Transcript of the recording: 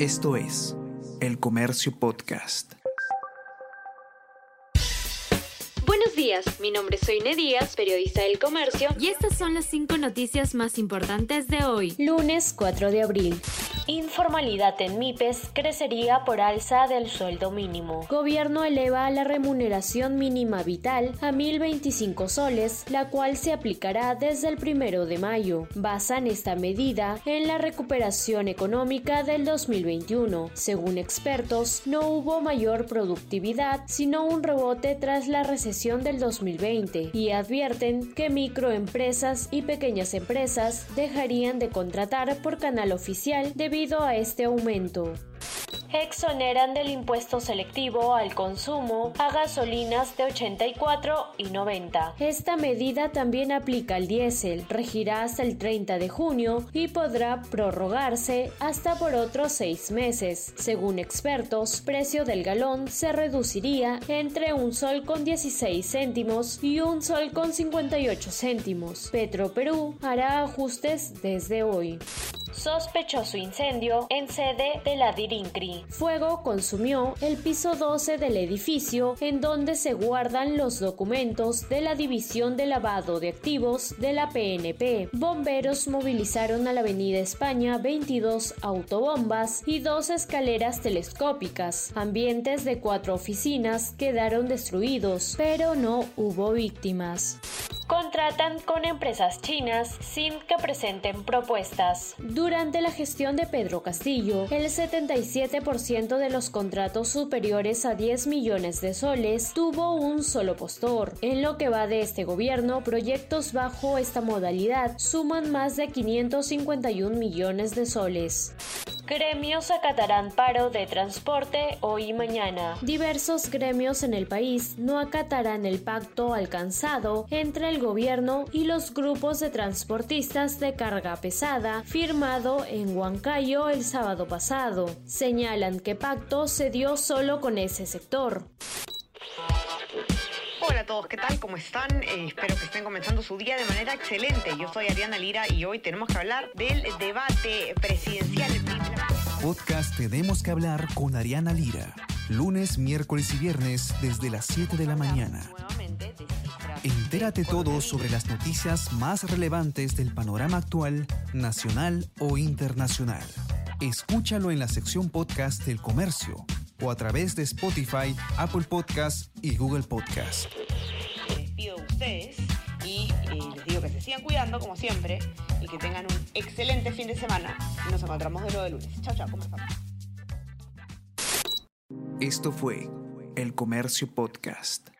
Esto es El Comercio Podcast. Buenos días, mi nombre es Soine Díaz, periodista del Comercio, y estas son las cinco noticias más importantes de hoy, lunes 4 de abril. Informalidad en MIPES crecería por alza del sueldo mínimo. Gobierno eleva la remuneración mínima vital a 1.025 soles, la cual se aplicará desde el primero de mayo. Basan esta medida en la recuperación económica del 2021. Según expertos, no hubo mayor productividad, sino un rebote tras la recesión del 2020 y advierten que microempresas y pequeñas empresas dejarían de contratar por canal oficial de debido a este aumento exoneran del impuesto selectivo al consumo a gasolinas de 84 y 90. Esta medida también aplica al diésel, regirá hasta el 30 de junio y podrá prorrogarse hasta por otros seis meses. Según expertos, precio del galón se reduciría entre un sol con 16 céntimos y un sol con 58 céntimos. Petro Perú hará ajustes desde hoy sospechoso incendio en sede de la Dirincri. Fuego consumió el piso 12 del edificio en donde se guardan los documentos de la División de Lavado de Activos de la PNP. Bomberos movilizaron a la Avenida España 22 autobombas y dos escaleras telescópicas. Ambientes de cuatro oficinas quedaron destruidos, pero no hubo víctimas contratan con empresas chinas sin que presenten propuestas. Durante la gestión de Pedro Castillo, el 77% de los contratos superiores a 10 millones de soles tuvo un solo postor. En lo que va de este gobierno, proyectos bajo esta modalidad suman más de 551 millones de soles. Gremios acatarán paro de transporte hoy y mañana. Diversos gremios en el país no acatarán el pacto alcanzado entre el gobierno y los grupos de transportistas de carga pesada firmado en Huancayo el sábado pasado. Señalan que pacto se dio solo con ese sector. Hola a todos, ¿qué tal? ¿Cómo están? Eh, espero que estén comenzando su día de manera excelente. Yo soy Ariana Lira y hoy tenemos que hablar del debate presidencial. Podcast Tenemos que hablar con Ariana Lira. Lunes, miércoles y viernes desde las 7 de la mañana. Entérate todo sobre las noticias más relevantes del panorama actual, nacional o internacional. Escúchalo en la sección podcast del comercio o a través de Spotify, Apple Podcast y Google Podcast. Me despido de ustedes y eh, les digo que se sigan cuidando como siempre y que tengan un excelente fin de semana. Nos encontramos de nuevo de lunes. Chao, chao. Esto fue El Comercio Podcast.